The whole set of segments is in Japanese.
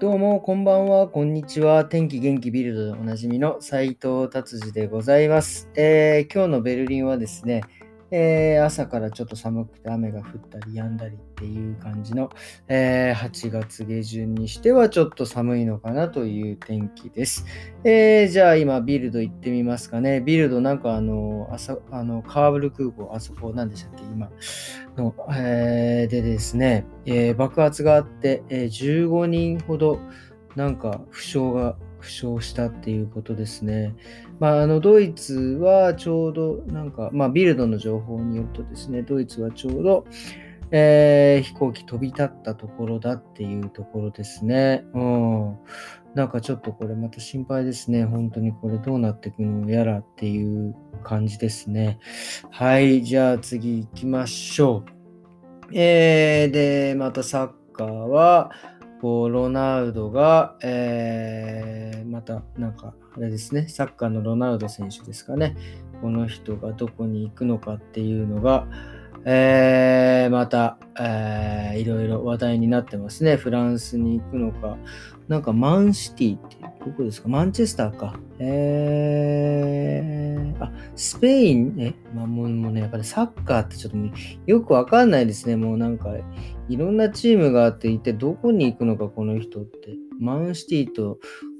どうも、こんばんは、こんにちは。天気元気ビルドでおなじみの斉藤達治でございます、えー今日のベルリンはですね、えー朝からちょっと寒くて雨が降ったり止んだりっていう感じの、えー8月下旬にしてはちょっと寒いのかなという天気です。えーじゃあ今ビルド行ってみますかね。ビルドなんかあの、朝あのカーブル空港、あそこ何でしたっけ？今の、えーでですね、え爆発があって、えー15人ほどなんか負傷が負傷したっていうことですね。まあ、あのドイツはちょうどなんか、まあ、ビルドの情報によるとですね、ドイツはちょうど、えー飛行機飛び立ったところだっていうところですね。うん。なんかちょっとこれまた心配ですね。本当にこれどうなっていくのやらっていう感じですね。はい。じゃあ次行きましょう。えー、で、またサッカーは、こうロナウドが、えーまたなんかあれですね、サッカーのロナウド選手ですかね。この人がどこに行くのかっていうのが、えーまた、えーいろいろ話題になってますね。フランスに行くのか。なんかマンシティってどこですか？マンチェスターか。えー、あ、スペイン？ね。まあもうね、やっぱりサッカーってちょっとよくわかんないですね。もうなんか、いろんなチームがあって、一体どこに行くのか、この人って。マンシティと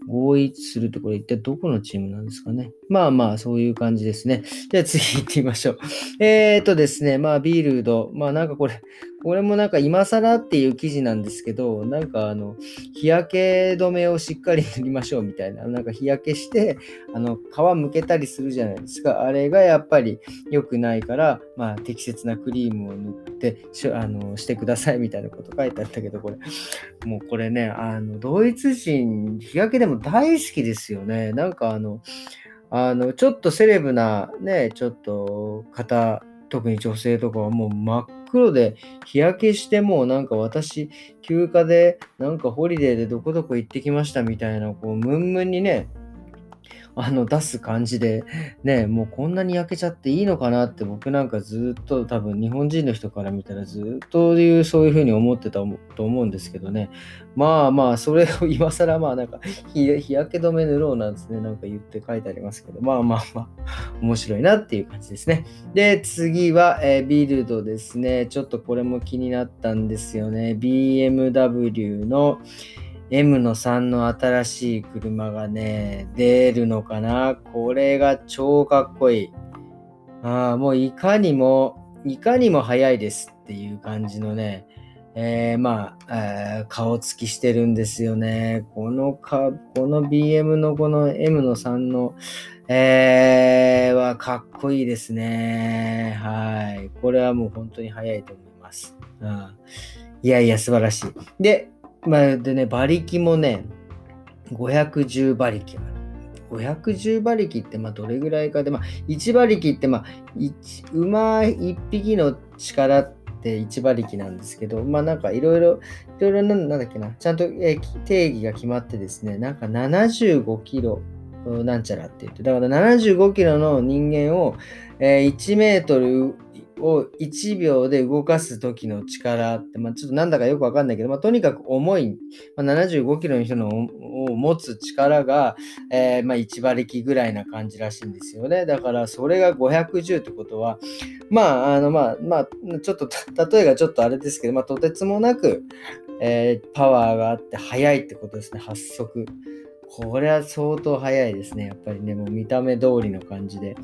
合意するとこれ、一体どこのチームなんですかね。まあまあ、そういう感じですね。じゃあ次行ってみましょう。えーとですね、まあビールド。まあなんかこれ、これもなんか今更っていう記事なんですけど、なんかあの、日焼け止めをしっかり塗りましょうみたいな、なんか日焼けして、あの、皮むけたりするじゃないですか。あれがやっぱり良くないから、まあ適切なクリームを塗ってしあのしてくださいみたいなこと書いてあったけど、これ、もうこれね、あの、ドイツ人、日焼けでも大好きですよね。なんかあの、あの、ちょっとセレブなね、ちょっと方、特に女性とかはもう真っ黒で日焼けしてもうなんか私休暇でなんかホリデーでどこどこ行ってきましたみたいなこうムンムンにねあの出す感じでねもうこんなに焼けちゃっていいのかなって僕なんかずっと多分日本人の人から見たらずっというそういうふうに思ってたと思うんですけどね。まあまあそれを今更まあなんか 日焼け止め塗ろうなんですねなんか言って書いてありますけどまあまあまあ面白いなっていう感じですね。で次は、えービルドですね。ちょっとこれも気になったんですよね。BMW の M の3の新しい車がね、出るのかな？これが超かっこいい。ああ、もういかにも、いかにも速いですっていう感じのね、えーまあ、えー顔つきしてるんですよね。このか、この BM のこの M の3の、えーはかっこいいですね。はい。これはもう本当に速いと思います。うん、いやいや、素晴らしい。で、まあ、でね、馬力もね、510馬力ある。510馬力ってまあどれぐらいかで、まあ、1馬力ってまあ一馬1匹の力って1馬力なんですけど、まあなんかいろいろ、いろいろなんだっけな、ちゃんと、え定義が決まってですね、なんか75キロなんちゃらって言って、だから75キロの人間を、え1メートルを1秒で動かす時の力って、まあ、ちょっとなんだかよくわかんないけど、まあ、とにかく重い、まあ、75キロの人のを持つ力が、えーまあ、1馬力ぐらいな感じらしいんですよね。だからそれが510ってことは、まあ、あの、まあ、まあ、ちょっと、例えがちょっとあれですけど、まあ、とてつもなく、えーパワーがあって速いってことですね、発速。これは相当速いですね。やっぱりね、もう見た目通りの感じで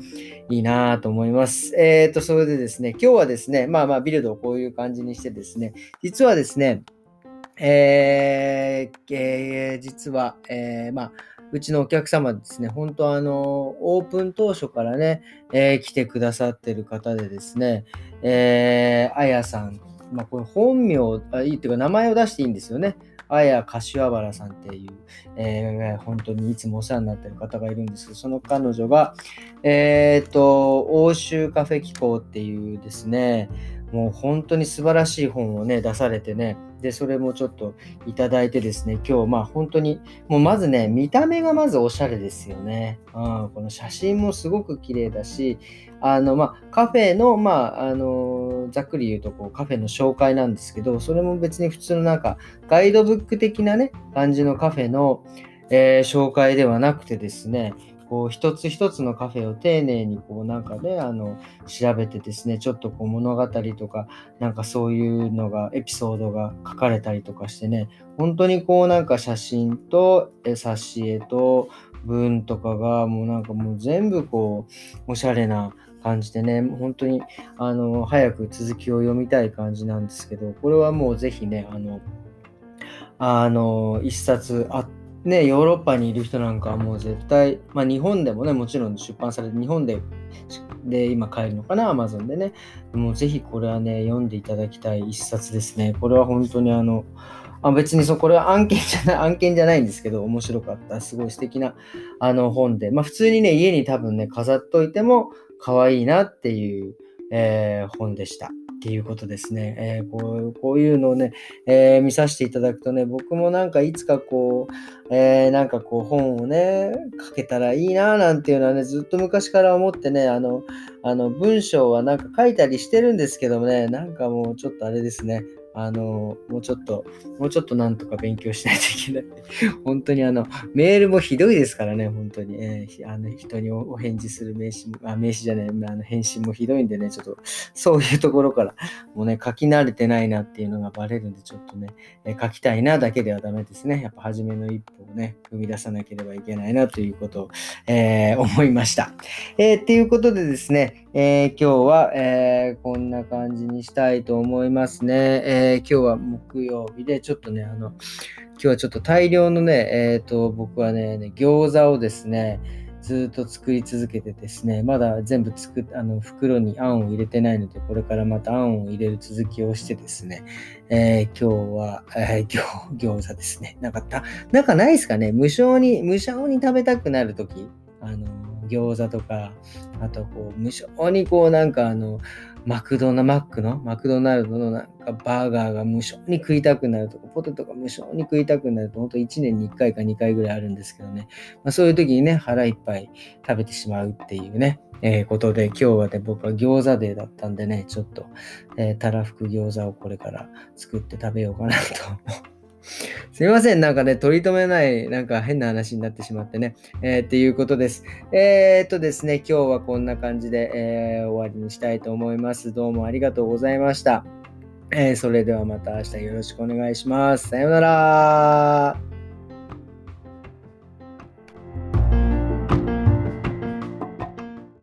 いいなぁと思います。えっ、と、それでですね、今日はですね、まあまあビルドをこういう感じにしてですね、実はですね、えーえー実は、えーまあ、うちのお客様ですね、本当あの、オープン当初からね、えー来てくださってる方でですね、えー、あやさん、まあ、これ本名、あいいっていうか名前を出していいんですよね。あや柏原さんっていう、えー本当にいつもお世話になってる方がいるんですけど、その彼女が、えっ、と、欧州カフェ機構っていうですね、もう本当に素晴らしい本をね、出されてね、で、それもちょっといただいてですね、今日、まあ本当に、もうまずね、見た目がまずおしゃれですよね。うん、この写真もすごく綺麗だし、あの、まあ、カフェの、まあ、あの、ざっくり言うとこうカフェの紹介なんですけど、それも別に普通のなんかガイドブック的なね、感じのカフェの、えー、紹介ではなくてですね、こう一つ一つのカフェを丁寧にこうなんかね、あの、調べてですね、ちょっとこう物語とか、なんかそういうのが、エピソードが書かれたりとかしてね、本当にこうなんか写真と挿絵と文とかがもうなんかもう全部こう、おしゃれな感じでね、本当にあの早く続きを読みたい感じなんですけど、これはもうぜひね、あの、あの、一冊あって、ね、ヨーロッパにいる人なんかはもう絶対、まあ日本でもね、もちろん出版されて、日本でで今買えるのかな、アマゾンでね。もうぜひこれはね、読んでいただきたい一冊ですね。これは本当にあの、あ別にそう、これは案件じゃない、案件じゃないんですけど、面白かった。すごい素敵なあの本で、まあ普通にね、家に多分ね、飾っといても可愛いなっていう、えー、本でした。っていうことですね。えー、こうこういうのをね、えー、見させていただくとね、僕もなんかいつかこう、えー、なんかこう本をね、書けたらいいななんていうのはね、ずっと昔から思ってね、あの、あの文章はなんか書いたりしてるんですけどもね、なんかもうちょっとあれですね、あの、もうちょっと、もうちょっとなんとか勉強しないといけない。本当にあの、メールもひどいですからね、本当に。えー、あの人にお返事する名刺、あ、名刺じゃない、あの返信もひどいんでね、ちょっと、そういうところから、もうね、書き慣れてないなっていうのがバレるんで、ちょっとね、えー、書きたいなだけではダメですね。やっぱ初めの一歩をね、踏み出さなければいけないなということを、えー、思いました。えー、っていうことでですね、え、今日は、えー、こんな感じにしたいと思いますね。えー、今日は木曜日で、ちょっとね、あの、今日はちょっと大量のね、えっ、と、僕はね、餃子をですね、ずっと作り続けてですね、まだ全部作っあの袋にあんを入れてないので、これからまたあんを入れる続きをしてですね、えー、今日は、えー、餃子ですね。なんかた、なんかないですかね？無償に、無償に食べたくなるとき、あの餃子とか、あとこう、無償にこうなんかあの、マクドナマックの、マクドナルドのなんかバーガーが無償に食いたくなるとか、ポテトが無償に食いたくなると、本当1年に1回か2回ぐらいあるんですけどね。まあ、そういう時にね、腹いっぱい食べてしまうっていうね、えー、ことで、今日はね、僕は餃子デーだったんでね、ちょっと、えー、たらふく餃子をこれから作って食べようかなとすみません。なんかね、取り留めない、なんか変な話になってしまってね。えー、っていうことです。えー、っとですね、今日はこんな感じで、えー、終わりにしたいと思います。どうもありがとうございました。えー、それではまた明日よろしくお願いします。さようなら。